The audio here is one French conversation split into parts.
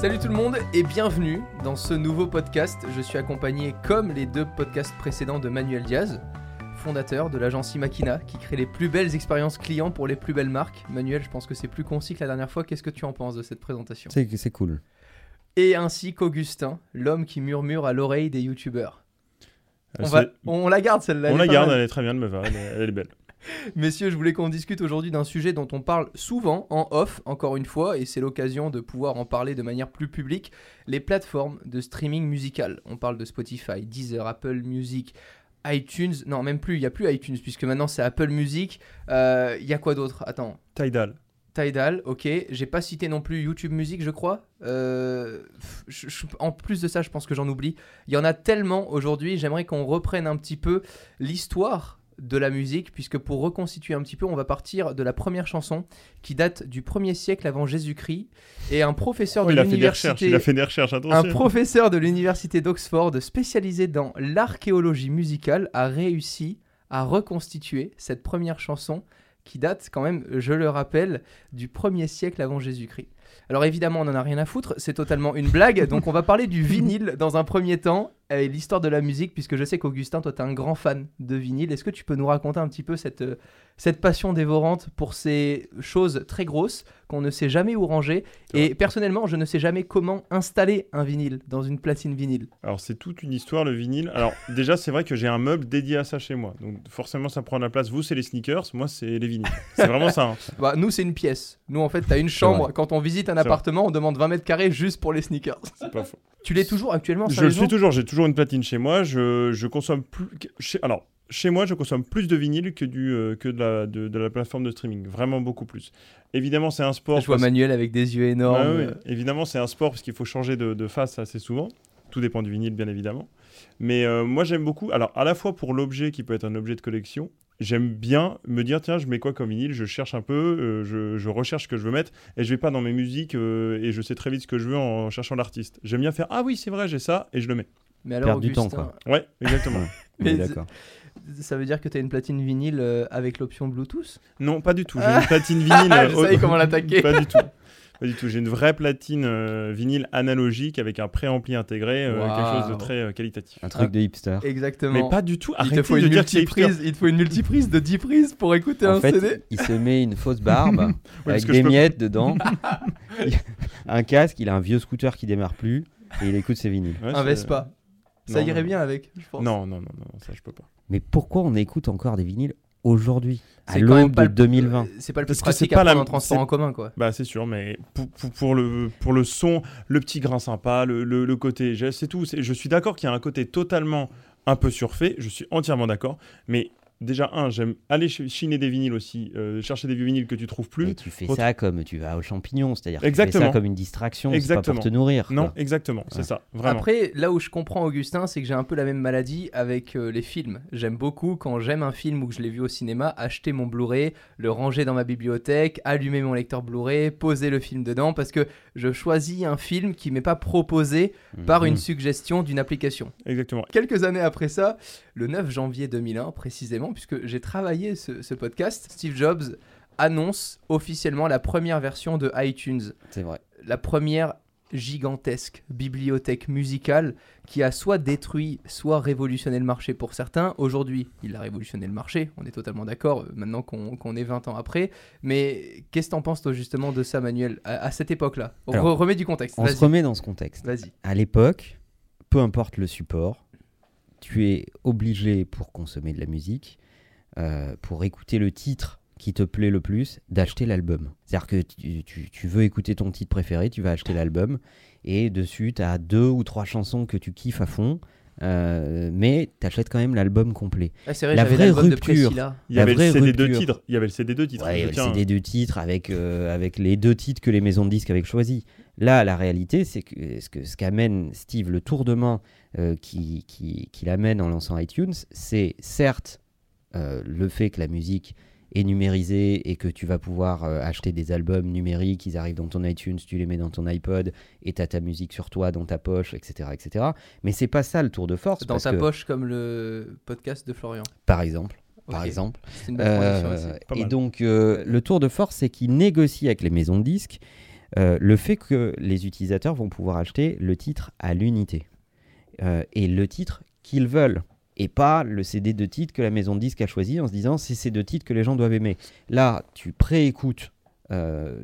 Salut tout le monde et bienvenue dans ce nouveau podcast. Je suis accompagné, comme les deux podcasts précédents, de Manuel Diaz, fondateur de l'agence Imakina, qui crée les plus belles expériences clients pour les plus belles marques. Manuel, je pense que c'est plus concis que la dernière fois. Qu'est-ce que tu en penses de cette présentation? C'est c'est cool. Et ainsi qu'Augustin, l'homme qui murmure à l'oreille des youtubeurs. Euh, On, c'est- va- on la garde celle-là. on la garde, mal. elle est très bien, elle me va, elle est, elle est belle. Messieurs, je voulais qu'on discute aujourd'hui d'un sujet dont on parle souvent en off, encore une fois, et c'est l'occasion de pouvoir en parler de manière plus publique, les plateformes de streaming musical. On parle de Spotify, Deezer, Apple Music, iTunes, non même plus, il n'y a plus iTunes, puisque maintenant c'est Apple Music. Euh, Il y a quoi d'autre? Attends. Tidal. Tidal, ok. J'ai pas cité non plus YouTube Music, je crois. Euh, pff, je- je- en plus de ça, je pense que j'en oublie. Il y en a tellement aujourd'hui. J'aimerais qu'on reprenne un petit peu l'histoire de la musique, puisque pour reconstituer un petit peu, on va partir de la première chanson qui date du 1er siècle avant Jésus-Christ. Et un professeur Oh, de l'université. Un professeur de l'université d'Oxford spécialisé dans l'archéologie musicale a réussi à reconstituer cette première chanson qui date quand même, je le rappelle, du 1er siècle avant Jésus-Christ. Alors évidemment, on n'en a rien à foutre, c'est totalement une blague, donc on va parler du vinyle dans un premier temps, et l'histoire de la musique, puisque je sais qu'Augustin, toi, tu es un grand fan de vinyle. Est-ce que tu peux nous raconter un petit peu cette, euh, cette passion dévorante pour ces choses très grosses qu'on ne sait jamais où ranger? Et personnellement, je ne sais jamais comment installer un vinyle dans une platine vinyle. Alors, c'est toute une histoire, le vinyle. Alors, déjà, c'est vrai que j'ai un meuble dédié à ça chez moi. Donc, forcément, ça prend de la place. Vous, c'est les sneakers, moi, c'est les vinyles. C'est vraiment ça. hein. Bah, nous, c'est une pièce. Nous, en fait, tu as une chambre. Quand on visite un C'est vrai. appartement, on demande 20 mètres carrés juste pour les sneakers. C'est pas faux. Tu l'es toujours actuellement Je le suis toujours, j'ai toujours une platine chez moi. Je, je consomme plus. Chez, alors, chez moi, je consomme plus de vinyle que, du, euh, que de, la, de, de la plateforme de streaming. Vraiment beaucoup plus. Évidemment, c'est un sport. Je vois parce- Manuel avec des yeux énormes. Euh, Évidemment, c'est un sport parce qu'il faut changer de, de face assez souvent. Tout dépend du vinyle, bien évidemment. Mais euh, moi, j'aime beaucoup. Alors, à la fois pour l'objet qui peut être un objet de collection, j'aime bien me dire tiens, je mets quoi comme vinyle Je cherche un peu, euh, je, je recherche ce que je veux mettre et je vais pas dans mes musiques euh, et je sais très vite ce que je veux en cherchant l'artiste. J'aime bien faire ah oui, c'est vrai, j'ai ça et je le mets. Mais alors, Perdre du temps, Augustin, quoi. Ouais, exactement. Mais Mais d'accord. Ça veut dire que tu as une platine vinyle euh, avec l'option Bluetooth? Non, pas du tout. J'ai une platine vinyle. Je savais comment l'attaquer. Pas du tout. Pas du tout. J'ai une vraie platine euh, vinyle analogique avec un préampli intégré, euh, quelque chose de très euh, qualitatif. Un truc de hipster. Exactement. Mais pas du tout. il te Arrêtez faut de une dire multiprise, il te faut une multiprise de 10 prises pour écouter un En fait, CD. il se met une fausse barbe avec des peux- miettes dedans, un casque, il a un vieux scooter qui démarre plus et il écoute ses vinyles. Ouais, Un Vespa. Ça Non, irait non. bien avec, je pense. Non, non, non, non, ça je peux pas. Mais pourquoi on écoute encore des vinyles aujourd'hui à C'est quand même l'aube pas de le- 2020 C'est pas le plus Parce que c'est pratique pas à la- prendre en transport c'est- en commun, quoi. Bah c'est sûr, mais pour, pour, pour le, pour le son, le petit grain sympa, le, le, le côté, j'ai- c'est tout. Je suis d'accord qu'il y a un côté totalement un peu surfait, je suis entièrement d'accord. Mais déjà, un, j'aime aller ch- chiner des vinyles aussi, euh, chercher des vieux vinyles que tu trouves plus. Et tu fais Autre- ça comme tu vas aux champignons, c'est-à-dire que tu fais ça comme une distraction, c'est pas Exactement. pour te nourrir. Non, exactement, c'est Ouais. ça, vraiment. Après, là où je comprends Augustin, c'est que j'ai un peu la même maladie avec euh, les films. J'aime beaucoup, quand j'aime un film ou que je l'ai vu au cinéma, acheter mon Blu-ray, le ranger dans ma bibliothèque, allumer mon lecteur Blu-ray, poser le film dedans, parce que je choisis un film qui m'est pas proposé par Mhm. une suggestion d'une application. Exactement. Quelques années après ça, le 9 janvier 2001 précisément, puisque j'ai travaillé ce, ce podcast, Steve Jobs annonce officiellement la première version de iTunes C'est vrai. la première gigantesque bibliothèque musicale qui a soit détruit, soit révolutionné le marché pour certains. Aujourd'hui, il a révolutionné le marché, on est totalement d'accord, euh, maintenant qu'on est 20 ans après. Mais qu'est-ce que t'en penses toi justement de ça, Manuel, à, à cette époque-là? Re- Alors, Remets du contexte, On se remet dans ce contexte. Vas-y. À l'époque, peu importe le support, tu es obligé pour consommer de la musique, euh, pour écouter le titre qui te plaît le plus, d'acheter l'album. C'est-à-dire que tu, tu- tu veux écouter ton titre préféré, tu vas acheter l'album, et dessus, tu as deux ou trois chansons que tu kiffes à fond, euh, mais tu achètes quand même l'album complet. Ah, c'est vrai, La vraie de rupture. Il y avait le CD de rupture. titres. Il y avait le CD de titres. Ouais, il y avait le CD de titres avec, euh, avec les deux titres que les maisons de disques avaient choisis. Là, la réalité, c'est que ce que- ce qu'amène Steve, le tour de main euh, qui, qui, qu'il amène en lançant iTunes, c'est certes euh, le fait que la musique est numérisée et que tu vas pouvoir euh, acheter des albums numériques, ils arrivent dans ton iTunes, tu les mets dans ton iPod et tu as ta musique sur toi, dans ta poche, etc. etc. Mais c'est pas ça le tour de force. Dans parce ta que, poche comme le podcast de Florian. Par exemple. Par Ok. exemple. C'est une bonne Euh, et donc, euh, le tour de force, c'est qu'il négocie avec les maisons de disques euh, le fait que les utilisateurs vont pouvoir acheter le titre à l'unité euh, et le titre qu'ils veulent et pas le CD de titres que la maison de disques a choisi en se disant c'est ces deux titres que les gens doivent aimer. Là, tu préécoutes euh,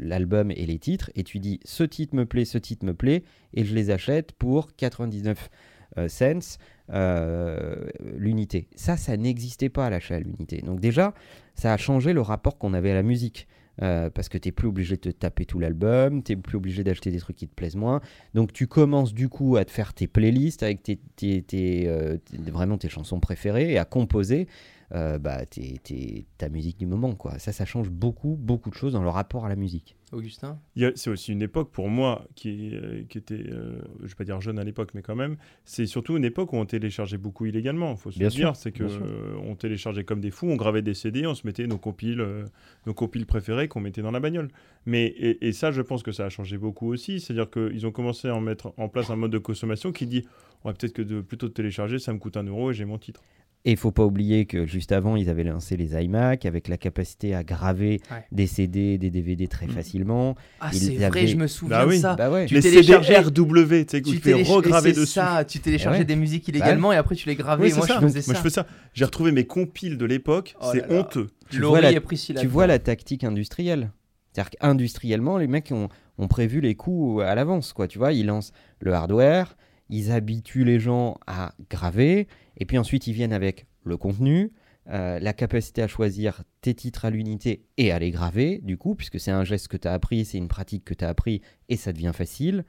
l'album et les titres et tu dis ce titre me plaît, ce titre me plaît et je les achète pour 99 euh, cents euh, l'unité. Ça, ça n'existait pas à l'achat à l'unité. Donc déjà, ça a changé le rapport qu'on avait à la musique. Euh, parce que tu n'es plus obligé de te taper tout l'album, tu n'es plus obligé d'acheter des trucs qui te plaisent moins. Donc tu commences du coup à te faire tes playlists avec tes, tes- tes, euh, tes- vraiment tes chansons préférées et à composer euh, bah, tes- tes- ta musique du moment. Quoi. Ça, ça change beaucoup, beaucoup de choses dans le rapport à la musique. Augustin? A- C'est aussi une époque pour moi qui, euh, qui était, euh, je vais pas dire jeune à l'époque, mais quand même, c'est surtout une époque où on téléchargeait beaucoup illégalement. Il faut se Bien le dire, sûr, c'est que euh, on téléchargeait comme des fous, on gravait des CD, on se mettait nos compiles, euh, nos compiles préférés qu'on mettait dans la bagnole. Mais et, et ça, je pense que ça a changé beaucoup aussi. C'est-à-dire qu'ils ont commencé à en mettre en place un mode de consommation qui dit, ouais, peut-être que de plutôt de télécharger, ça me coûte un euro et j'ai mon titre. Et il faut pas oublier que juste avant, ils avaient lancé les iMac avec la capacité à graver Ouais. des CD, des DVD très Mhm. facilement. Ah, Ils c'est vrai, avaient- je me souviens Bah de ça. Bah ouais. Tu les téléchargeais- CD RW, tu sais, Tu fais regraver dessus. ça, tu téléchargeais Ouais. des musiques illégalement et après tu les gravais. Oui, Moi, c'est je ça. Moi, ça. je fais ça. J'ai retrouvé mes compiles de l'époque, Oh c'est là là. honteux. Tu vois la-. Tu vois la tactique industrielle. C'est-à-dire qu'industriellement, les mecs ont, ont prévu les coûts à l'avance. quoi. Tu vois, ils lancent le hardware, ils habituent les gens à graver, et puis ensuite ils viennent avec le contenu, euh, la capacité à choisir tes titres à l'unité et à les graver, du coup, puisque c'est un geste que tu as appris, c'est une pratique que tu as appris, et ça devient facile.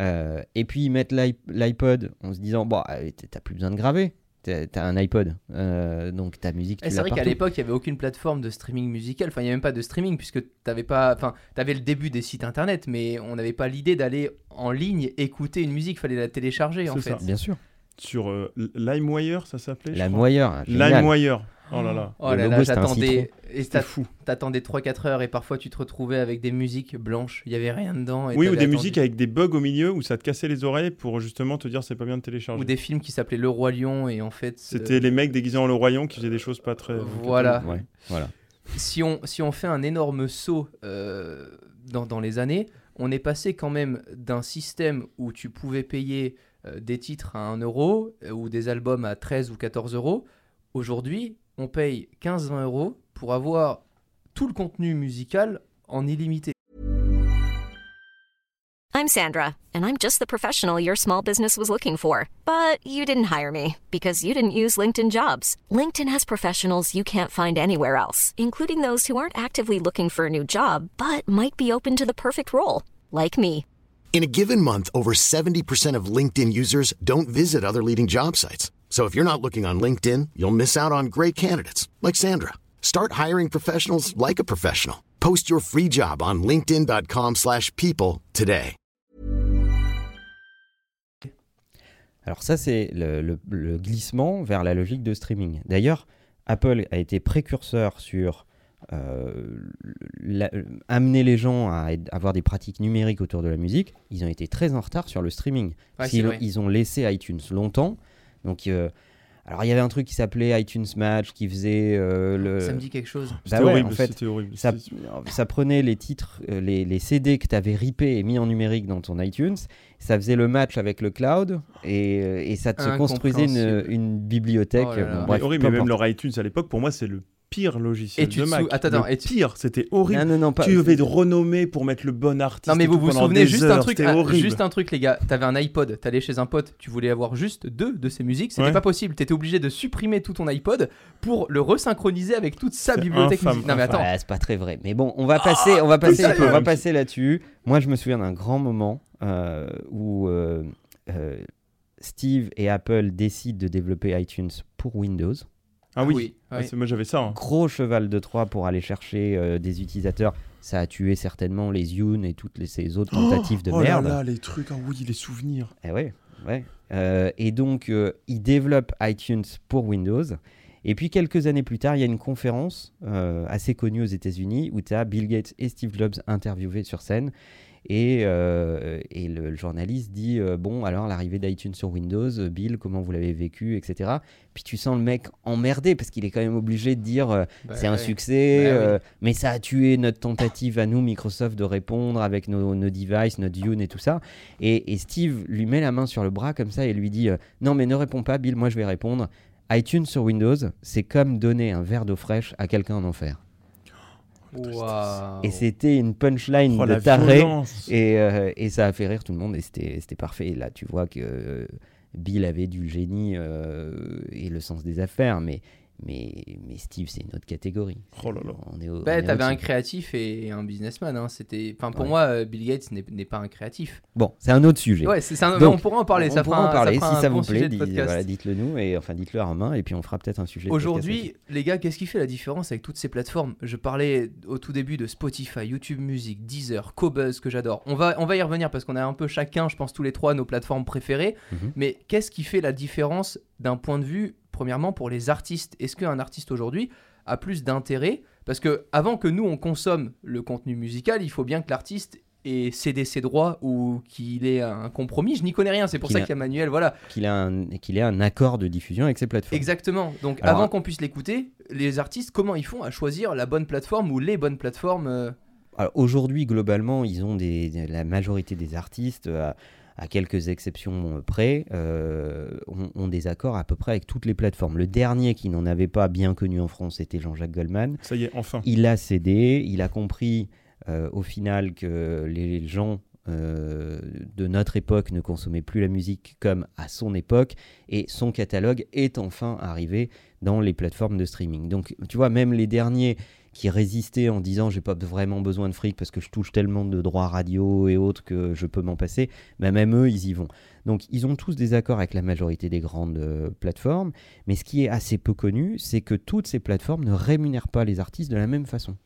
Euh, et puis ils mettent l'i- l'iPod en se disant, bon, euh, t'as plus besoin de graver. T'as un iPod, euh, donc ta musique, c'est l'as vrai qu'à l'époque, il n'y avait aucune plateforme de streaming musical. Enfin, il n'y avait même pas de streaming puisque tu avais pas. Enfin, tu avais le début des sites internet, mais on n'avait pas l'idée d'aller en ligne écouter une musique. fallait la télécharger en fait. ça. Bien sûr. Sur euh, LimeWire, ça s'appelait moyeur. génial. LimeWire. Oh là là. Oh là là, j'attendais. Et C'était t'as- fou. t'attendais 3-4 heures et parfois tu te retrouvais avec des musiques blanches. Il n'y avait rien dedans. et Oui, ou des attendu. musiques avec des bugs au milieu où ça te cassait les oreilles pour justement te dire c'est pas bien de télécharger. Ou des films qui s'appelaient Le Roi Lion et en fait. C'était les mecs déguisés en le royaume qui faisaient des choses pas très. Voilà. Ouais, voilà. si on, si on fait un énorme saut euh, dans, dans les années, on est passé quand même d'un système où tu pouvais payer euh, des titres à 1 euro euh, ou des albums à 13 ou 14 euros. Aujourd'hui, on paye 15-20 euros pour avoir tout le contenu musical en illimité. I'm Sandra, and I'm just the professional your small business was looking for. But you didn't hire me because you didn't use LinkedIn jobs. LinkedIn has professionals you can't find anywhere else, including those who aren't actively looking for a new job but might be open to the perfect role, like me. In a given month, over 70% of LinkedIn users don't visit other leading job sites. So if you're not looking on LinkedIn, you'll miss out on great candidates like Sandra. Start hiring professionals like a professional. Post your free job on linkedin.com/people today. Alors ça, c'est le, le- le glissement vers la logique de streaming. D'ailleurs, Apple a été précurseur sur la- amener les gens à être- avoir des pratiques numériques autour de la musique. Ils ont été très en retard sur le streaming. Ouais, ils ont laissé iTunes longtemps. Donc, euh, alors il y avait un truc qui s'appelait iTunes Match qui faisait euh, le. Ça me dit quelque chose. Bah C'était ouais, horrible. en fait, horrible. ça, prenait les titres, euh, les, les CD que tu avais ripés et mis en numérique dans ton iTunes, ça faisait le match avec le cloud et, euh, et ça te construisait une, bibliothèque. Oh là là. Bon, Mais bref, horrible, mais même leur iTunes à l'époque, pour moi, c'est le pire logiciel Et tu de Mac. sou- attends, le attends, et tu- pire, c'était horrible. Non, non, non, pas. Tu devais te renommer pour mettre le bon artiste. Non mais vous vous souvenez juste un truc, ah, horrible. juste un truc les gars. T'avais un iPod, t'allais chez un pote, tu voulais avoir juste deux de ses musiques, c'était Ouais. pas possible. T'étais obligé de supprimer tout ton iPod pour le resynchroniser avec toute sa bibliothèque infâme, musique. Non mais attends, Ouais, c'est pas très vrai. Mais bon, on va passer, on va passer, on va passer là-dessus. Moi, je me souviens d'un grand moment euh, où euh, euh, Steve et Apple décident de développer iTunes pour Windows. Ah oui, Oui, Ah, oui. c'est- moi j'avais ça. hein. Gros cheval de Troie pour aller chercher euh, des utilisateurs. Ça a tué certainement les Yoon et toutes les, ces autres tentatives de oh merde. là là, les trucs, ah oui, les souvenirs. Eh ouais, ouais. Euh, et donc, euh, ils développent iTunes pour Windows. Et puis, quelques années plus tard, il y a une conférence euh, assez connue aux États-Unis où tu as Bill Gates et Steve Jobs interviewés sur scène. Et, euh, et le, le journaliste dit euh, Bon, alors l'arrivée d'iTunes sur Windows, euh, Bill, comment vous l'avez vécu, etc. Puis tu sens le mec emmerdé parce qu'il est quand même obligé de dire euh, Bah C'est un ouais. succès, Bah oui. mais ça a tué notre tentative à nous, Microsoft, de répondre avec nos, nos devices, notre Dune et tout ça. Et, et Steve lui met la main sur le bras comme ça et lui dit Non, mais ne réponds pas, Bill, moi je vais répondre. iTunes sur Windows, c'est comme donner un verre d'eau fraîche à quelqu'un en enfer. Et c'était une punchline Oh, de taré. Et, euh, et ça a fait rire tout le monde et c'était c'était parfait. Et là, tu vois que euh, Bill avait du génie euh, et le sens des affaires, mais, mais, mais Steve, c'est une autre catégorie. Oh là là. On est au- Bah, on est t'avais un créatif et un businessman. Hein. C'était, enfin, pour Ouais. moi, euh, Bill Gates n'est n'est pas un créatif. Bon, c'est un autre sujet. Ouais, c'est c'est un- Donc, on pourra en parler. on ça pourra en parler si ça bon vous plaît. voilà, dites-le nous et enfin dites-le à Romain et puis on fera peut-être un sujet. Aujourd'hui, les gars, qu'est-ce qui fait la différence avec toutes ces plateformes? Je parlais au tout début de Spotify, YouTube Music, Deezer, Cobuzz que j'adore. On va, on va y revenir parce qu'on a un peu chacun, je pense tous les trois, nos plateformes préférées. Mhm. Mais qu'est-ce qui fait la différence d'un point de vue, premièrement, pour les artistes Est-ce qu'un artiste aujourd'hui a plus d'intérêt? Parce que avant que nous on consomme le contenu musical, il faut bien que l'artiste ait cédé ses droits ou qu'il ait un compromis. Je n'y connais rien, c'est pour Qu'il ça a- qu'il y a Manuel. Voilà, qu'il ait un qu'il ait un accord de diffusion avec ses plateformes. Exactement. Donc Alors, avant qu'on puisse l'écouter, les artistes, comment ils font à choisir la bonne plateforme ou les bonnes plateformes euh, Alors, Aujourd'hui, globalement, ils ont des, la majorité des artistes, à, à quelques exceptions près, euh, ont, ont des accords à peu près avec toutes les plateformes. Le dernier qui n'en avait pas bien connu en France, c'était Jean-Jacques Goldman. Ça y est, enfin. Il a cédé, il a compris euh, au final que les gens euh, de notre époque ne consommaient plus la musique comme à son époque, et son catalogue est enfin arrivé dans les plateformes de streaming. Donc tu vois, même les derniers qui résistaient en disant j'ai pas vraiment besoin de fric parce que je touche tellement de droits radio et autres que je peux m'en passer, bah, même eux ils y vont. Donc ils ont tous des accords avec la majorité des grandes euh, plateformes, mais ce qui est assez peu connu, c'est que toutes ces plateformes ne rémunèrent pas les artistes de la même façon.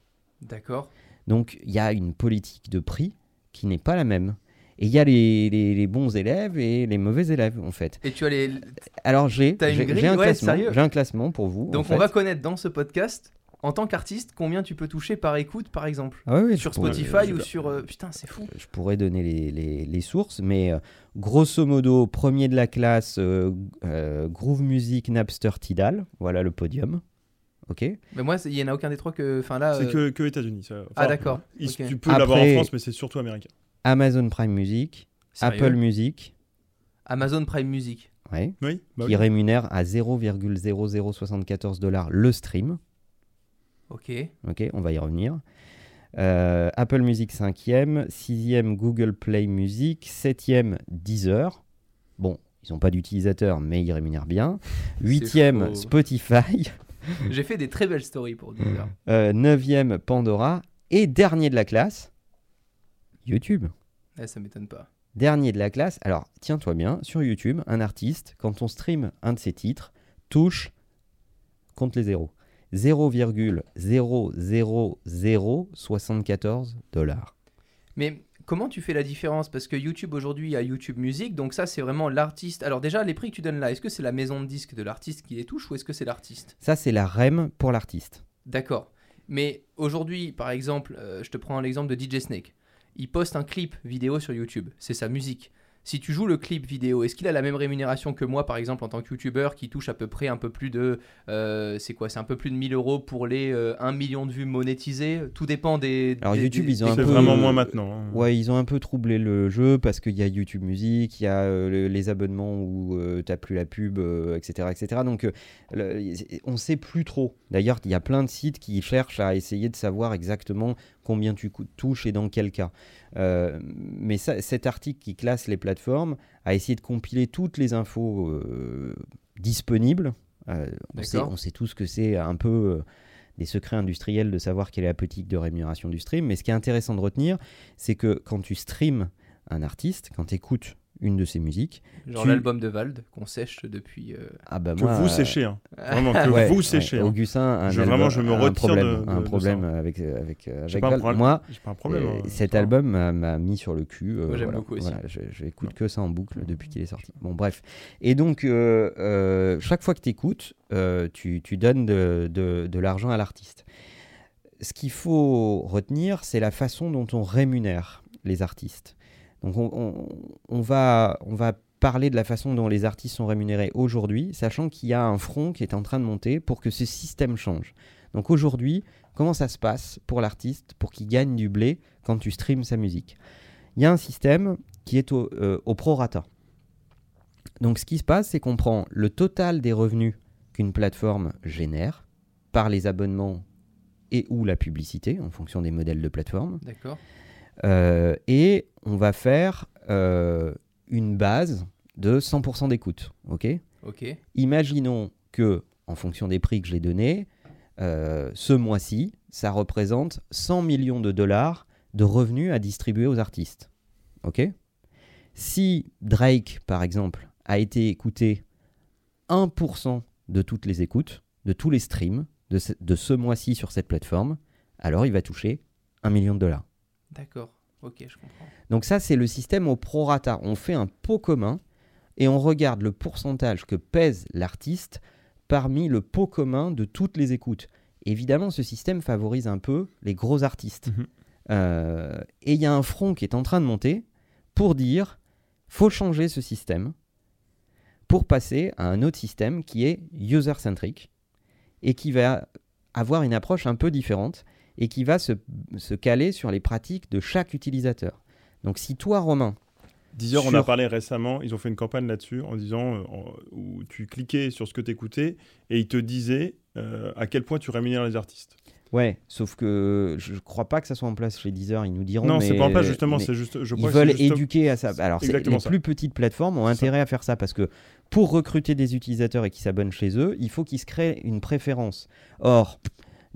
D'accord. Donc il y a une politique de prix qui n'est pas la même. Et il y a les, les- les bons élèves et les mauvais élèves, en fait. Et tu as les. Alors j'ai un, Ouais, classement, un classement pour vous. Donc fait. on va connaître dans ce podcast, en tant qu'artiste, combien tu peux toucher par écoute, par exemple Ah Sur je pourrais- Spotify ou sur. euh, Putain, c'est fou. Je pourrais donner les, les- les sources, mais euh, grosso modo, premier de la classe, euh, euh, Groove Music, Napster, Tidal. Voilà le podium. Ok? Mais moi, il y en a aucun des trois que. Enfin là. C'est euh, que, que États-Unis. Enfin, Ah d'accord. Tu peux l'avoir en France, mais c'est surtout américain. Amazon Prime Music, Sérieux? Apple Music, Amazon Prime Music. ouais, Oui, bah qui oui. rémunère à 0,0074 dollars le stream. Ok. Ok, on va y revenir. Euh, Apple Music 5e, 6e Google Play Music, 7e Deezer. Bon, ils n'ont pas d'utilisateurs, mais ils rémunèrent bien. 8e faux. Spotify, J'ai fait des très belles stories pour Deezer. euh, 9e Pandora et dernier de la classe, YouTube. Eh, ça m'étonne pas. Dernier de la classe, alors tiens-toi bien, sur YouTube, un artiste, quand on stream un de ses titres, touche, compte les zéros, 0,00074 dollars. Mais comment tu fais la différence? Parce que YouTube aujourd'hui a YouTube Music, donc ça c'est vraiment l'artiste. Alors déjà, les prix que tu donnes là, est-ce que c'est la maison de disques de l'artiste qui les touche ou est-ce que c'est l'artiste? Ça, c'est la REM pour l'artiste. D'accord. Mais aujourd'hui, par exemple, euh, je te prends l'exemple de DJ Snake. Il poste un clip vidéo sur YouTube, c'est sa musique. Si tu joues le clip vidéo, est-ce qu'il a la même rémunération que moi, par exemple, en tant que YouTuber, qui touche à peu près un peu plus de... euh, c'est quoi C'est un peu plus de 1000 euros pour les euh, 1 million de vues monétisées? Tout dépend des... Alors, des- YouTube, des- ils ont un C'est peu- vraiment moins maintenant. hein. Ouais, ils ont un peu troublé le jeu parce qu'il y a YouTube Music, il y a euh, le- les abonnements où tu t'as plus la pub, euh, etc., etc. Donc, euh, le- on sait plus trop. D'ailleurs, il y a plein de sites qui cherchent à essayer de savoir exactement combien tu touches et dans quel cas. Euh, mais ça- cet article qui classe les plateformes a essayé de compiler toutes les infos euh, disponibles. Euh, on, sait, on sait tous que c'est un peu des secrets industriels de savoir quelle est la politique de rémunération du stream. Mais ce qui est intéressant de retenir, c'est que quand tu streams un artiste, quand tu écoutes une de ses musiques, Genre tu- l'album de Vald, qu'on sèche depuis... euh, ah bah Que moi, vous euh, séchez. hein. Vraiment, que ouais, vous ouais, séchez. hein. Augustin, un Je- album- vraiment, je me un retire problème, de- de- un de problème avec avec euh, J'ai avec pas un Val. problème. Moi, J'ai pas un problème. euh, hein, cet album m'a- mis sur le cul. euh, Moi, j'aime voilà. beaucoup aussi. Voilà, je, je écoute Non. que ça en boucle depuis qu'il est sorti. Bon, bref. Et donc, euh, euh, chaque fois que tu écoutes, tu, tu donnes de, de- de l'argent à l'artiste. Ce qu'il faut retenir, c'est la façon dont on rémunère les artistes. Donc on, va, on va parler de la façon dont les artistes sont rémunérés aujourd'hui, sachant qu'il y a un front qui est en train de monter pour que ce système change. Donc aujourd'hui, comment ça se passe pour l'artiste pour qu'il gagne du blé quand tu streams sa musique? Il y a un système qui est au, euh, au prorata. Donc ce qui se passe, c'est qu'on prend le total des revenus qu'une plateforme génère par les abonnements et ou la publicité, en fonction des modèles de plateforme. D'accord. Euh, et on va faire euh, une base de 100% d'écoute. ok? Ok. Imaginons que, en fonction des prix que j'ai donnés, euh, ce mois-ci, ça représente 100 millions de dollars de revenus à distribuer aux artistes. Ok? Si Drake, par exemple, a été écouté 1% de toutes les écoutes, de tous les streams de ce, de ce mois-ci sur cette plateforme, alors il va toucher 1 million de dollars. D'accord. Ok, je comprends. Donc ça, c'est le système au prorata. On fait un pot commun et on regarde le pourcentage que pèse l'artiste parmi le pot commun de toutes les écoutes. Évidemment, ce système favorise un peu les gros artistes. Mhm. Euh, et il y a un front qui est en train de monter pour dire, faut changer ce système pour passer à un autre système qui est user-centric et qui va avoir une approche un peu différente et qui va se, se caler sur les pratiques de chaque utilisateur. Donc si toi, Romain, Deezer, on Sur- a parlé récemment, ils ont fait une campagne là-dessus en disant euh, où tu cliquais sur ce que tu écoutais et ils te disaient euh, à quel point tu rémunères les artistes. ouais, sauf que je ne crois pas que ça soit en place chez Deezer, ils nous diront. non, c'est pas en place justement, c'est juste. Je Ils crois veulent juste- éduquer à ça. Alors, les ça. plus petites plateformes ont Ça. intérêt à faire ça parce que pour recruter des utilisateurs et qui s'abonnent chez eux, il faut qu'ils se créent une préférence. Or,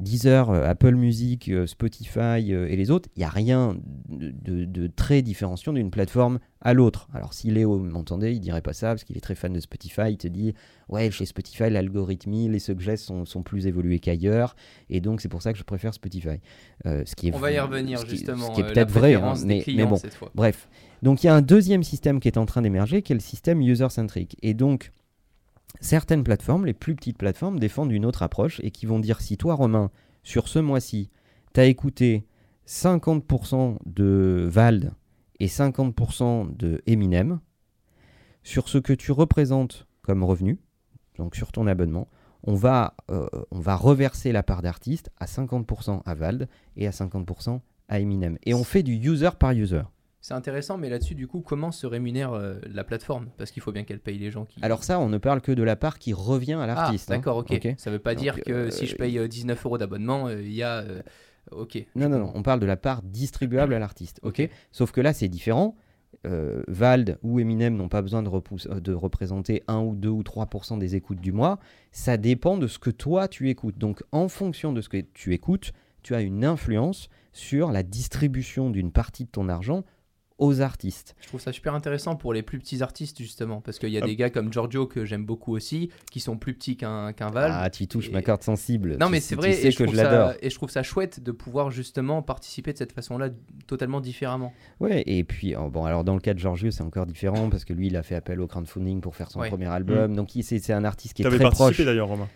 Deezer, euh, Apple Music, euh, Spotify euh, et les autres, il n'y a rien de, de- de très différenciant d'une plateforme à l'autre. Alors, si Léo m'entendait, il dirait pas ça parce qu'il est très fan de Spotify. Il te dit Ouais, chez Spotify, l'algorithme, les suggest sont, sont plus évolués qu'ailleurs et donc c'est pour ça que je préfère Spotify. Euh, ce qui est On va y revenir ce qui- justement. Ce qui est peut-être vrai, hein, mais, bon. cette fois. Bref, donc il y a un deuxième système qui est en train d'émerger, qui est le système user-centric. Et donc, certaines plateformes, les plus petites plateformes, défendent une autre approche et qui vont dire si toi, Romain, sur ce mois-ci, tu as écouté 50% de Vald et 50% de Eminem, sur ce que tu représentes comme revenu, donc sur ton abonnement, on va, euh, on va reverser la part d'artiste à 50% à Vald et à 50% à Eminem. Et on fait du user par user. C'est intéressant, mais là-dessus, du coup, comment se rémunère euh, la plateforme? Parce qu'il faut bien qu'elle paye les gens qui. Alors ça, on ne parle que de la part qui revient à ah, l'artiste. hein. d'accord, ok. Ça veut pas Donc, dire que euh, si je paye euh, 19 euros d'abonnement, euh, il y a. euh, ok. Non, non, non, on parle de la part distribuable à l'artiste. ok? Ok. Sauf que là, c'est différent. Euh, Vald ou Eminem n'ont pas besoin de, euh, de représenter 1 ou 2 ou 3% des écoutes du mois. Ça dépend de ce que toi, tu écoutes. Donc, en fonction de ce que tu écoutes, tu as une influence sur la distribution d'une partie de ton argent aux artistes. Je trouve ça super intéressant pour les plus petits artistes, justement. Parce qu'il y a Ah. des gars comme Giorgio que j'aime beaucoup aussi, qui sont plus petits qu'un qu'un Val. Ah, tu touches et- ma corde sensible. Non, Tu mais c'est tu vrai, sais et je, que trouve je l'adore. ça, et je trouve ça chouette de pouvoir justement participer de cette façon-là, totalement différemment. Ouais, et puis, oh, bon, alors dans le cas de Giorgio, c'est encore différent parce que lui, il a fait appel au crowdfunding pour faire son Ouais. premier album. Donc, il- c'est c'est un artiste qui Tu est avais très participé proche. d'ailleurs, Romain.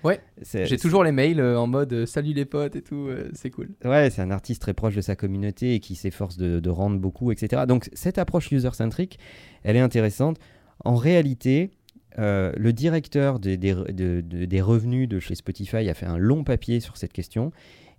C'est- J'ai toujours les mails euh, en mode euh, salut les potes et tout, euh, c'est cool. Ouais, c'est un artiste très proche de sa communauté et qui s'efforce de, de rendre beaucoup, etc. Donc, cette approche user-centric, elle est intéressante. En réalité, euh, le directeur des- des, de- de- des revenus de chez Spotify a fait un long papier sur cette question.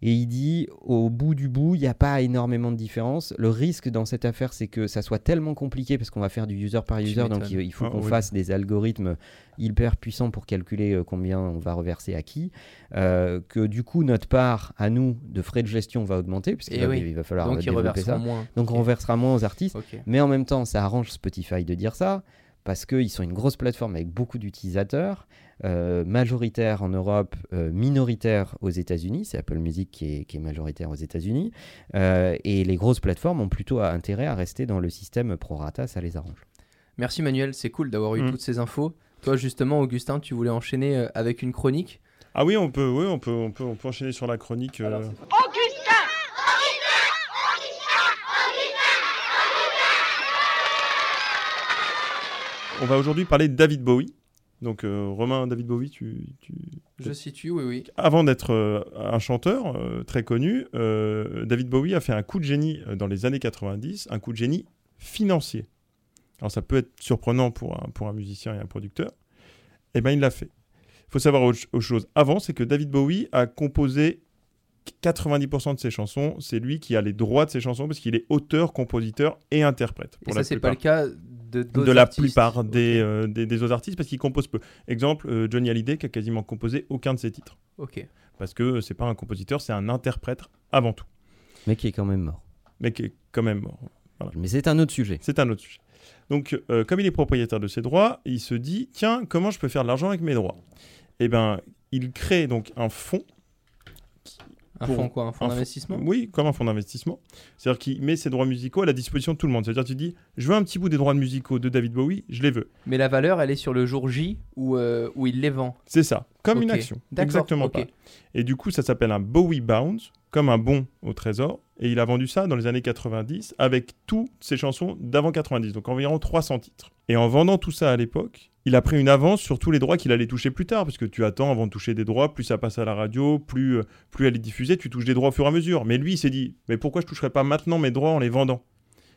Et il dit, au bout du bout, il n'y a pas énormément de différence. Le risque dans cette affaire, c'est que ça soit tellement compliqué parce qu'on va faire du user par user. Donc, il, il faut Ah, qu'on oui. fasse des algorithmes hyper puissants pour calculer euh, combien on va reverser à qui. euh, que du coup, notre part à nous de frais de gestion va augmenter puisqu'il Eh va, oui. il va falloir Donc développer ça. moins. Donc, on reversera moins aux artistes. Mais en même temps, ça arrange Spotify de dire ça, parce qu'ils sont une grosse plateforme avec beaucoup d'utilisateurs, euh, majoritaire en Europe, euh, minoritaire aux États-Unis. C'est Apple Music qui est, qui est majoritaire aux États-Unis. Euh, et les grosses plateformes ont plutôt intérêt à rester dans le système prorata, ça les arrange. Merci Manuel, c'est cool d'avoir eu Mm. toutes ces infos. Toi justement, Augustin, tu voulais enchaîner avec une chronique? Ah oui, on peut, oui, on peut, on peut, on peut enchaîner sur la chronique. euh, On va aujourd'hui parler de David Bowie. Donc euh, Romain David Bowie, tu, tu- Je situe, oui, oui. avant d'être euh, un chanteur euh, très connu, David Bowie a fait un coup de génie dans les années 90, un coup de génie financier. Alors ça peut être surprenant pour un, pour un musicien et un producteur. Eh bien, il l'a fait. Il faut savoir autre, autre chose. Avant, c'est que David Bowie a composé 90% de ses chansons. C'est lui qui a les droits de ses chansons parce qu'il est auteur, compositeur et interprète. Et Pour ça, la c'est pas le cas de, la artistes. plupart des, euh, des, des autres artistes parce qu'ils composent peu. Exemple, euh, Johnny Hallyday qui a quasiment composé aucun de ses titres. Ok. Parce que c'est pas un compositeur, c'est un interprète avant tout. Mais qui est quand même mort. Mais qui est quand même mort. Mais c'est un autre sujet. C'est un autre sujet. Donc, euh, comme il est propriétaire de ses droits, il se dit tiens, comment je peux faire de l'argent avec mes droits? Eh ben, il crée donc un fonds. Un fonds quoi Un fonds d'investissement? Oui, comme un fonds d'investissement. C'est-à-dire qu'il met ses droits musicaux à la disposition de tout le monde. C'est-à-dire tu dis je veux un petit bout des droits musicaux de David Bowie, je les veux. Mais la valeur, elle est sur le jour J où, euh, où il les vend. C'est ça, comme une action. Exactement pas. Et du coup, ça s'appelle un Bowie Bounce, comme un bon au trésor. Et il a vendu ça dans les années 90 avec toutes ses chansons d'avant 90, donc environ 300 titres. Et en vendant tout ça à l'époque, il a pris une avance sur tous les droits qu'il allait toucher plus tard, parce que tu attends avant de toucher des droits, plus ça passe à la radio, plus, euh, plus elle est diffusée, tu touches des droits au fur et à mesure. Mais lui, il s'est dit, mais pourquoi je toucherais pas maintenant mes droits en les vendant?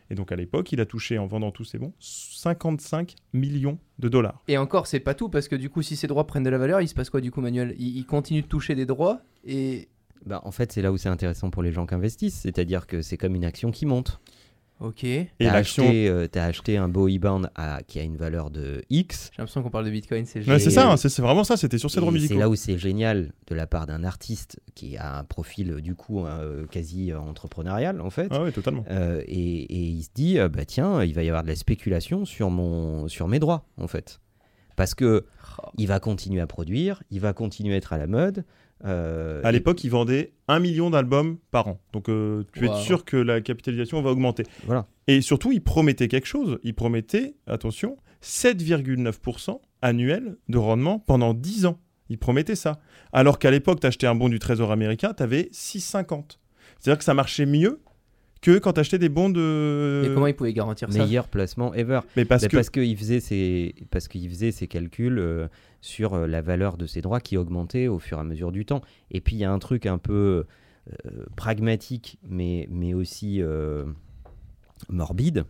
Et donc à l'époque, il a touché, en vendant tous ses bons, 55 millions de dollars. Et encore, c'est pas tout, parce que du coup, si ces droits prennent de la valeur, il se passe quoi du coup, Manuel? Il, il continue de toucher des droits et. Bah, en fait, c'est là où c'est intéressant pour les gens qui investissent. C'est-à-dire que c'est comme une action qui monte. Ok. J'ai Et T'as acheté, euh, t'as acheté un Bowie Band à, qui a une valeur de X. l'impression qu'on parle de Bitcoin, c'est Ouais, génial. c'est ça, hein, c'est c'est vraiment ça, c'était sur Et droits C'est musicaux. là où c'est génial de la part d'un artiste qui a un profil euh, du coup euh, quasi entrepreneurial en fait. Ah ouais, totalement. Euh, et, et il se dit euh, bah tiens il va y avoir de la spéculation sur mon sur mes droits en fait parce que Oh. il va continuer à produire il va continuer à être à la mode euh, À l'époque, il vendait un million d'albums par an. Donc, euh, tu Wow. es sûr que la capitalisation va augmenter. Voilà. Et surtout, il promettait quelque chose. Il promettait, attention, 7,9% annuel de rendement pendant 10 ans. Il promettait ça. Alors qu'à l'époque, tu achetais un bon du Trésor américain, tu avais 6,50. C'est-à-dire que ça marchait mieux que quand tu achetais des bons de. Et comment il pouvait garantir ça? Meilleur placement ever Mais parce Mais que. parce qu'il faisait ses parce qu'il faisait ses calculs euh, sur euh, la valeur de ses droits qui augmentait au fur et à mesure du temps. Et puis il y a un truc un peu euh, pragmatique, mais mais aussi euh, morbide,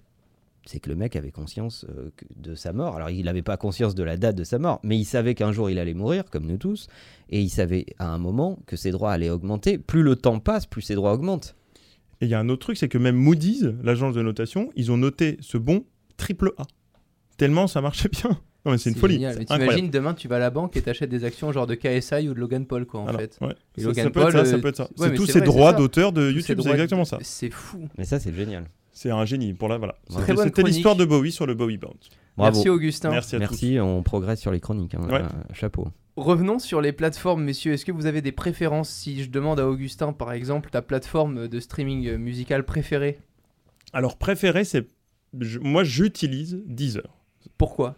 c'est que le mec avait conscience euh, de sa mort. Alors il n'avait pas conscience de la date de sa mort, mais il savait qu'un jour il allait mourir, comme nous tous, et il savait à un moment que ses droits allaient augmenter. Plus le temps passe, plus ses droits augmentent. Et il y a un autre truc, c'est que même Moody's, l'agence de notation, ils ont noté ce bon triple A. Tellement ça marchait bien. Non, mais c'est une folie. génial. c'est Mais incroyable. t'imagines, demain, tu vas à la banque et t'achètes des actions genre de KSI ou de Logan Paul, quoi, en Alors, fait. ouais. Et Ça- Logan ça, peut être Paul, ça, ça euh, peut être ça. ouais, c'est tous ces vrai, droits d'auteur de YouTube, c'est exactement ça. C'est fou. Mais ça c'est génial. C'est un génie pour la voilà. Très C'était bonne c'était chronique. l'histoire de Bowie sur le Bowie Bounce. Bravo. Merci, Augustin. Merci à tous. Merci, on progresse sur les chroniques. hein. Ouais. Euh, chapeau. Revenons sur les plateformes, messieurs. Est-ce que vous avez des préférences Si je demande à Augustin, par exemple, ta plateforme de streaming euh, musical préférée, Alors préféré, c'est je- moi j'utilise Deezer pourquoi?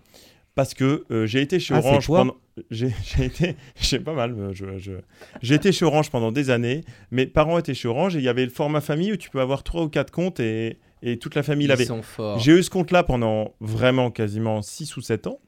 Parce que euh, j'ai été chez Ah, Orange pendant j'ai j'ai été j'ai pas mal euh, je, je- j'ai été chez Orange pendant des années. Mes parents étaient chez Orange et il y avait le format famille où tu peux avoir trois ou quatre comptes et, et toute la famille Ils l'avait. sont forts. J'ai eu ce compte-là pendant vraiment quasiment 6 ou 7 ans.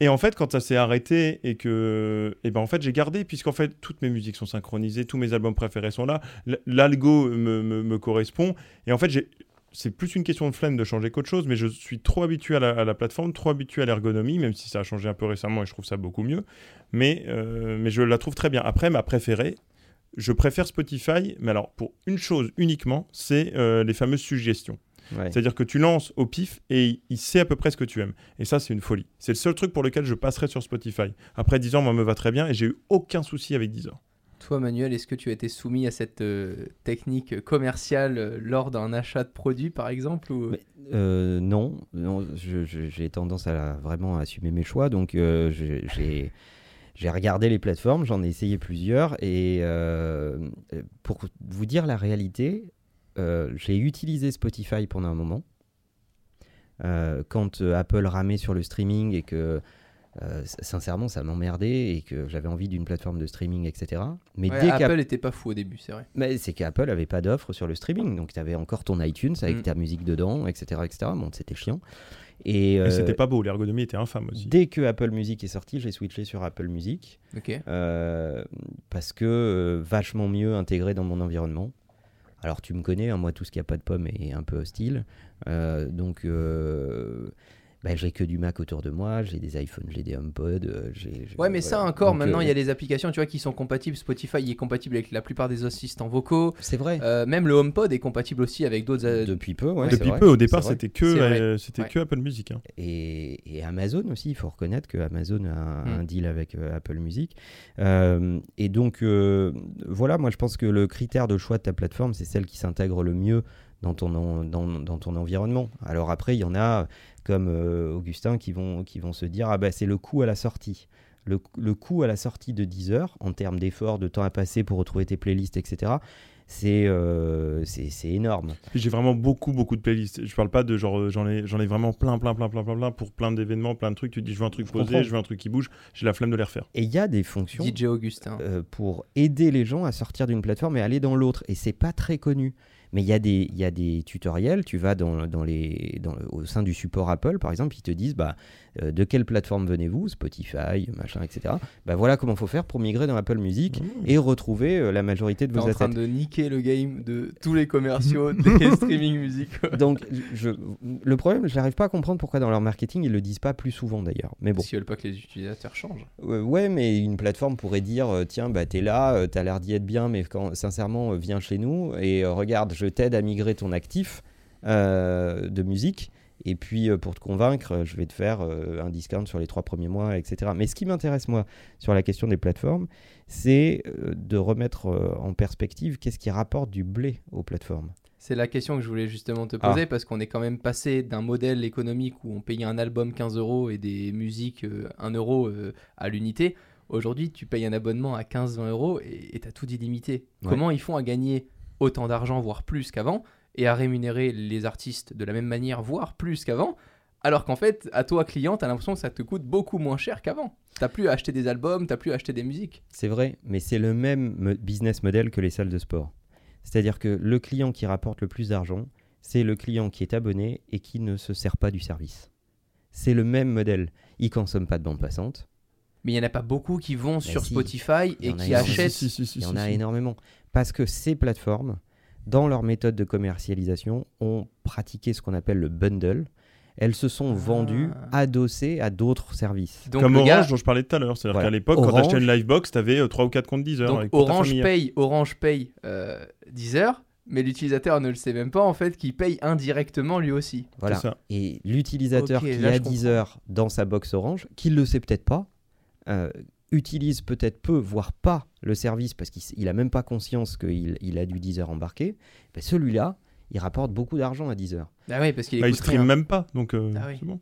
Et en fait, quand ça s'est arrêté et que, et ben en fait, j'ai gardé puisqu'en fait toutes mes musiques sont synchronisées, tous mes albums préférés sont là, l'algo me, me- correspond. Et en fait, c'est plus une question de flemme de changer qu'autre chose, mais je suis trop habitué à la, à la plateforme, trop habitué à l'ergonomie, même si ça a changé un peu récemment et je trouve ça beaucoup mieux. Mais, euh, mais je la trouve très bien. Après, ma préférée, je préfère Spotify, mais alors pour une chose uniquement, c'est euh, les fameuses suggestions. Ouais. C'est-à-dire que tu lances au pif et il- sait à peu près ce que tu aimes. Et ça, c'est une folie. C'est le seul truc pour lequel je passerai sur Spotify. Après 10 ans, moi, me va très bien et j'ai eu aucun souci avec 10 ans. Toi, Manuel, est-ce que tu as été soumis à cette euh, technique commerciale euh, lors d'un achat de produit, par exemple ou... Mais- Euh, non, non j'ai tendance à la- vraiment assumer mes choix. Donc, euh, j'ai j'ai regardé les plateformes, j'en ai essayé plusieurs. Et euh, pour vous dire la réalité, euh, j'ai utilisé Spotify pendant un moment. Euh, quand euh, Apple ramait sur le streaming et que euh, sincèrement, ça m'emmerdait et que j'avais envie d'une plateforme de streaming, etc. Mais Ouais, dès qu'Apple Apple était pas fou au début, c'est vrai. mais c'est qu'Apple avait pas d'offre sur le streaming, donc tu avais encore ton iTunes avec Mm. ta musique dedans, etc., etc. Bon, c'était chiant. Et, euh, c'était pas beau, l'ergonomie était infâme aussi. dès que Apple Music est sorti, j'ai switché sur Apple Music euh, parce que euh, vachement mieux intégré dans mon environnement. Alors tu me connais, hein, moi tout ce qui a pas de pomme est un peu hostile, Euh, donc euh, bah, j'ai que du Mac autour de moi, j'ai des iPhones, j'ai des HomePod, euh, Ouais, mais ça encore, Donc, maintenant, euh, il y a des applications, tu vois, qui sont compatibles. Spotify est compatible avec la plupart des assistants vocaux. C'est vrai. Euh, même le HomePod est compatible aussi avec d'autres. Depuis peu, ouais. Depuis vrai, peu, au départ, c'était que, euh, c'était Ouais. que Apple Music. hein. Et, et Amazon aussi, il faut reconnaître que Amazon a un, Mm. un deal avec euh, Apple Music. Euh, et donc, euh, voilà, moi je pense que le critère de choix de ta plateforme, c'est celle qui s'intègre le mieux dans ton, en- dans, dans ton environnement. Alors après, il y en a comme euh, Augustin qui vont, qui vont se dire, ah bah c'est le coût à la sortie. Le, le coût à la sortie de Deezer, en termes d'efforts, de temps à passer pour retrouver tes playlists, etc., c'est euh, c'est c'est énorme. J'ai vraiment beaucoup, beaucoup de playlists. Je parle pas de genre, euh, j'en ai, j'en ai vraiment plein, plein, plein, plein, plein, plein pour plein d'événements, plein de trucs. Tu te dis, je veux un truc Je posé, comprends. je veux un truc qui bouge. J'ai la flemme de les refaire. Et il y a des fonctions DJ Augustin. euh, pour aider les gens à sortir d'une plateforme et aller dans l'autre. Et c'est pas très connu. Mais il y, a des- il y a des tutoriels, tu vas dans, dans les, dans le- au sein du support Apple, par exemple, ils te disent bah, euh, de quelle plateforme venez-vous, Spotify, machin, etc. Bah, voilà comment faut faire pour migrer dans Apple Music et retrouver euh, la majorité de vos en train assets. de niquer le game de tous les commerciaux des streaming musicaux. Donc, je, le problème, je n'arrive pas à comprendre pourquoi dans leur marketing, ils le disent pas plus souvent d'ailleurs. Mais bon. Veulent pas que les utilisateurs changent. Euh, ouais, mais une plateforme pourrait dire euh, tiens, bah, t'es là, euh, t'as l'air d'y être bien, mais quand, sincèrement, euh, viens chez nous et regarde, je t'aide à migrer ton actif euh, de musique. Et puis, euh, pour te convaincre, je vais te faire euh, un discount sur les trois premiers mois, etc. Mais ce qui m'intéresse, moi, sur la question des plateformes, c'est de remettre en perspective qu'est-ce qui rapporte du blé aux plateformes. C'est la question que je voulais justement te Ah. poser parce qu'on est quand même passé d'un modèle économique où on payait un album 15 euros et des musiques euh, 1 euro à l'unité. Aujourd'hui, tu payes un abonnement à 15-20 euros et tu as tout illimité. Ouais. Comment ils font à gagner autant d'argent, voire plus qu'avant, et à rémunérer les artistes de la même manière, voire plus qu'avant alors qu'en fait, à toi, client, t'as l'impression que ça te coûte beaucoup moins cher qu'avant. T'as plus à acheter des albums, t'as plus à acheter des musiques. C'est vrai, mais c'est le même business model que les salles de sport. C'est-à-dire que le client qui rapporte le plus d'argent, c'est le client qui est abonné et qui ne se sert pas du service. C'est le même modèle. Il consomme pas de bande passante. Mais il n'y en a pas beaucoup qui vont sur si, Spotify il y et en a qui achètent. Si, si, si, Il y en a si. énormément. Parce que ces plateformes, dans leur méthode de commercialisation, ont pratiqué ce qu'on appelle le bundle. Elles se sont vendues adossées à d'autres services. Donc Comme Orange gars- dont je parlais tout à l'heure. C'est-à-dire Voilà. qu'à l'époque, quand Orange- t'achetais une Livebox, t'avais 3 ou 4 comptes Deezer. Donc avec Orange paye, Orange paye euh, Deezer, mais l'utilisateur ne le sait même pas en fait qu'il paye indirectement lui aussi. Voilà. ça. Et l'utilisateur qui là, a. Deezer dans sa box Orange, qui le sait peut-être pas, euh, utilise peut-être peu, voire pas le service parce qu'il s- il a même pas conscience qu'il il a du Deezer embarqué, ben celui-là, il rapporte beaucoup d'argent à Deezer. Ah oui, parce qu'il Bah, il stream rien. même pas, donc euh, Ah oui. c'est bon.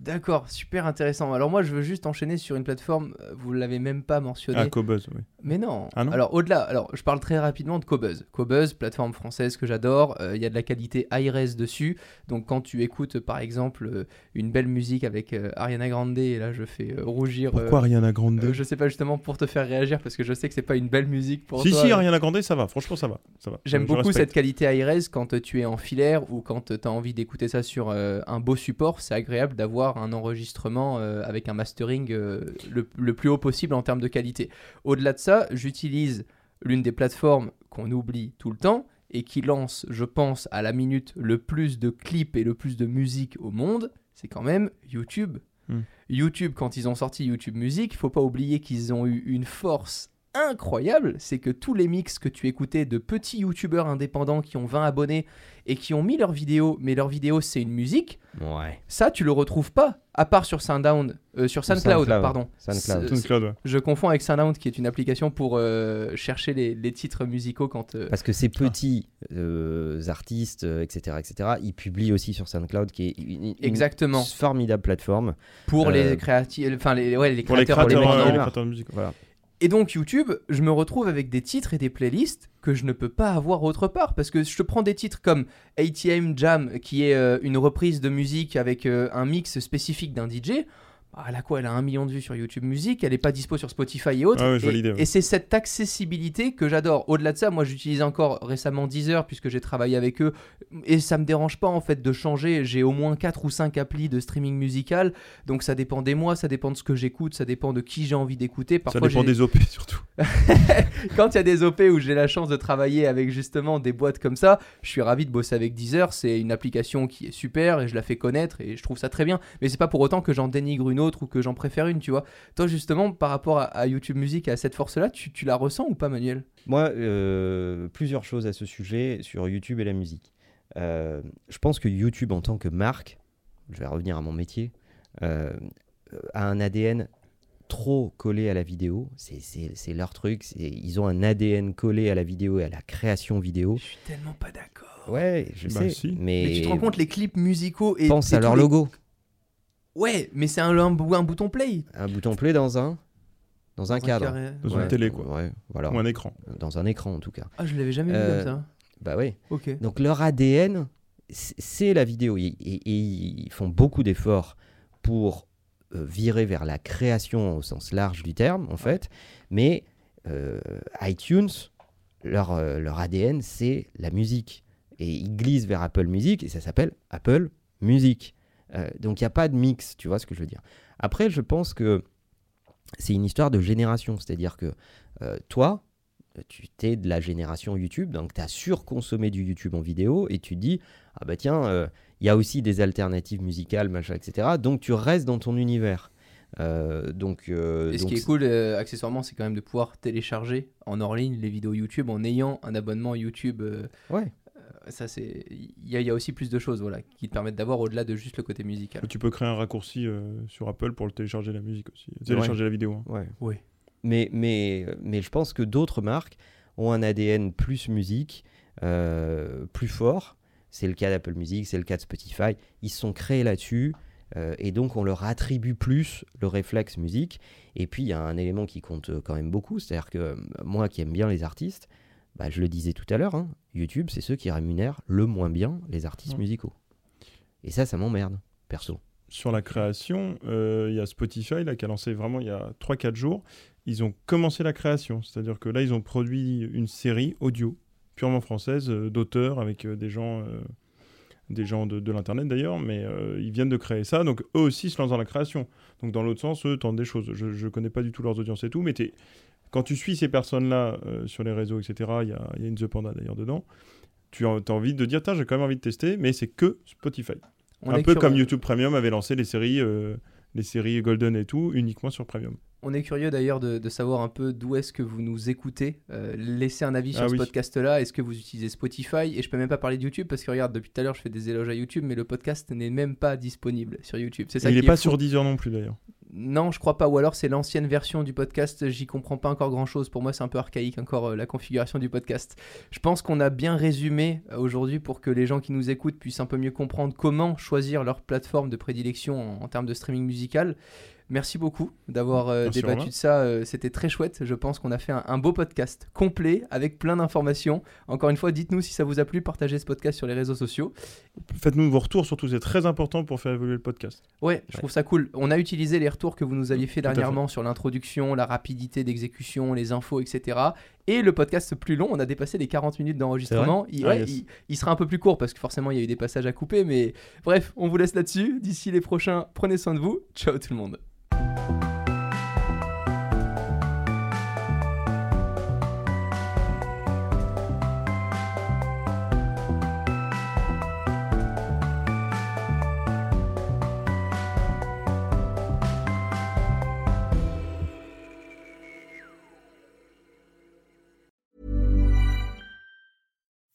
D'accord, super intéressant. Alors moi je veux juste enchaîner sur une plateforme, euh, vous l'avez même pas mentionné. Ah, Cobuzz, oui. Mais non. Ah non Alors au-delà, alors je parle très rapidement de Cobuzz. Cobuzz, plateforme française que j'adore. euh, Il y a de la qualité high-res dessus. Donc quand tu écoutes par exemple euh, une belle musique avec euh, Ariana Grande, et là je fais rougir. Pourquoi Ariana Grande? Je sais pas justement pour te faire réagir parce que je sais que c'est pas une belle musique pour Si, toi. si, Ariana Grande, ça va. Franchement, ça va. Ça va. J'aime beaucoup respecte. cette qualité high-res quand tu es en filaire ou quand tu as envie d'écouter ça sur un beau support. C'est agréable d'avoir un enregistrement euh, avec un mastering euh, le, le plus haut possible en termes de qualité. Au-delà de ça, j'utilise l'une des plateformes qu'on oublie tout le temps et qui lance, je pense, à la minute le plus de clips et le plus de musique au monde. C'est quand même YouTube. Hmm. YouTube, quand ils ont sorti YouTube Music, faut pas oublier qu'ils ont eu une force incroyable, c'est que tous les mix que tu écoutais de petits youtubeurs indépendants qui ont 20 abonnés et qui ont mis leurs vidéos, mais leurs vidéos c'est une musique, Ouais. ça tu le retrouves pas, à part sur SoundCloud, euh, sur SoundCloud, SoundCloud. pardon. SoundCloud. C'est- SoundCloud, ouais. Je confonds avec SoundCloud qui est une application pour euh, chercher les, les titres musicaux quand... euh, Parce que ces petits euh, artistes, etc., etc., ils publient aussi sur SoundCloud, qui est une, une Exactement. formidable plateforme. pour euh, les créatifs, enfin les, ouais, les Pour les créateurs, indépendants. euh, les créateurs de musique. Voilà. Et donc YouTube, je me retrouve avec des titres et des playlists que je ne peux pas avoir autre part parce que je te prends des titres comme ATM Jam qui est euh, une reprise de musique avec euh, un mix spécifique d'un DJ. Ah, Elle a quoi? Elle a un million de vues sur YouTube Music, elle est pas dispo sur Spotify et autres. Ah et valide, ouais. et c'est cette accessibilité que j'adore. Au-delà de ça, moi j'utilise encore récemment Deezer puisque j'ai travaillé avec eux et ça me dérange pas en fait de changer. J'ai au moins 4 ou 5 applis de streaming musical, donc ça dépend des mois, ça dépend de ce que j'écoute, ça dépend de qui j'ai envie d'écouter. Ça Parfois, dépend j'ai- des OP surtout. quand il y a des OP où j'ai la chance de travailler avec justement des boîtes comme ça, je suis ravi de bosser avec Deezer. C'est une application qui est super et je la fais connaître et je trouve ça très bien. Mais c'est pas pour autant que j'en dénigre une autre ou que j'en préfère une, tu vois. Toi, justement, par rapport à, à YouTube Music et à cette force-là, tu, tu la ressens ou pas, Manuel? Moi, euh, plusieurs choses à ce sujet sur YouTube et la musique. Euh, je pense que YouTube en tant que marque, je vais revenir à mon métier, euh, a un ADN trop collé à la vidéo. C'est- leur truc. Ils ont un ADN collé à la vidéo et à la création vidéo. Je suis tellement pas d'accord. Ouais, je Bah sais. si. Mais, Mais tu te rends compte, les clips musicaux et. pense et à leur les- logo. Ouais, mais c'est un, un, un bouton play. Un bouton play dans un, dans un Dans un cadre. carré. Dans Ouais, une télé, quoi. Ouais, voilà. Ou un écran. Dans un écran en tout cas. Ah, je l'avais jamais vu Euh, comme ça. Bah ouais. Ok. Donc leur ADN, c'est la vidéo. Et, et- et ils font beaucoup d'efforts pour euh, virer vers la création au sens large du terme, en fait. Mais euh, iTunes, leur, euh, leur ADN, c'est la musique. Et ils glissent vers Apple Music et ça s'appelle Apple Music. Euh, donc il n'y a pas de mix, tu vois ce que je veux dire. Après, je pense que c'est une histoire de génération. C'est-à-dire que euh, toi, tu t'es de la génération YouTube, donc tu as surconsommé du YouTube en vidéo et tu te dis, ah bah tiens, euh, il y a aussi des alternatives musicales, machin, etc. Donc tu restes dans ton univers. Euh, donc, euh, Et ce donc qui est cool, euh, accessoirement, c'est quand même de pouvoir télécharger en hors ligne les vidéos YouTube en ayant un abonnement YouTube. Ouais. Ça, c'est. Il y, a- il y a aussi plus de choses voilà, qui te permettent d'avoir au-delà de juste le côté musical. Tu peux créer un raccourci euh, sur Apple pour le télécharger la musique aussi. Télécharger la vidéo. hein. Ouais. Oui. Mais, mais, mais je pense que d'autres marques ont un ADN plus musique, euh, plus fort. C'est le cas d'Apple Music, c'est le cas de Spotify. Ils se sont créés là-dessus. euh, et donc, on leur attribue plus le réflexe musique. Et puis, il y a un élément qui compte quand même beaucoup. C'est-à-dire que moi qui aime bien les artistes, bah, je le disais tout à l'heure, hein, YouTube, c'est ceux qui rémunèrent le moins bien les artistes Ouais. musicaux. Et ça, ça m'emmerde, perso. Sur la création, euh, il y a Spotify là, qui a lancé vraiment il y a 3-4 jours. Ils ont commencé la création. C'est-à-dire que là, ils ont produit une série audio, purement française, euh, d'auteurs, avec euh, des gens, euh, des gens de, de l'Internet d'ailleurs, mais euh, ils viennent de créer ça. Donc eux aussi se lancent dans la création. Donc dans l'autre sens, eux tentent des choses. Je ne connais pas du tout leurs audiences et tout, mais t'es- quand tu suis ces personnes-là euh, sur les réseaux, etc., il y a, il y a une The Panda d'ailleurs dedans, tu as, as envie de dire, Tiens, j'ai quand même envie de tester, mais c'est que Spotify. On un peu curieux- comme YouTube Premium avait lancé les séries, euh, les séries Golden et tout, uniquement sur Premium. On est curieux d'ailleurs de, de savoir un peu d'où est-ce que vous nous écoutez. Euh, laissez un avis sur Ah ce oui. podcast-là. Est-ce que vous utilisez Spotify? Et je peux même pas parler de YouTube parce que regarde, depuis tout à l'heure, je fais des éloges à YouTube, mais le podcast n'est même pas disponible sur YouTube. C'est ça il n'est pas sur Deezer non plus d'ailleurs. Non, je crois pas. Ou alors c'est l'ancienne version du podcast. J'y comprends pas encore grand chose. Pour moi, c'est un peu archaïque encore euh, la configuration du podcast. Je pense qu'on a bien résumé euh, aujourd'hui pour que les gens qui nous écoutent puissent un peu mieux comprendre comment choisir leur plateforme de prédilection en, en termes de streaming musical. Merci beaucoup d'avoir euh, débattu de ça. euh, C'était très chouette. Je pense qu'on a fait un, un beau podcast complet avec plein d'informations. Encore une fois, dites-nous si ça vous a plu. Partagez ce podcast sur les réseaux sociaux. Faites-nous vos retours, surtout c'est très important pour faire évoluer le podcast. Ouais, je trouve ça cool. On a utilisé les retours que vous nous aviez fait Tout dernièrement sur l'introduction, la rapidité d'exécution, les infos, etc. Et le podcast plus long, on a dépassé les 40 minutes d'enregistrement. Il, Ah, ouais, yes. il- il sera un peu plus court parce que forcément il y a eu des passages à couper. Mais bref, on vous laisse là-dessus. D'ici les prochains, prenez soin de vous. Ciao tout le monde.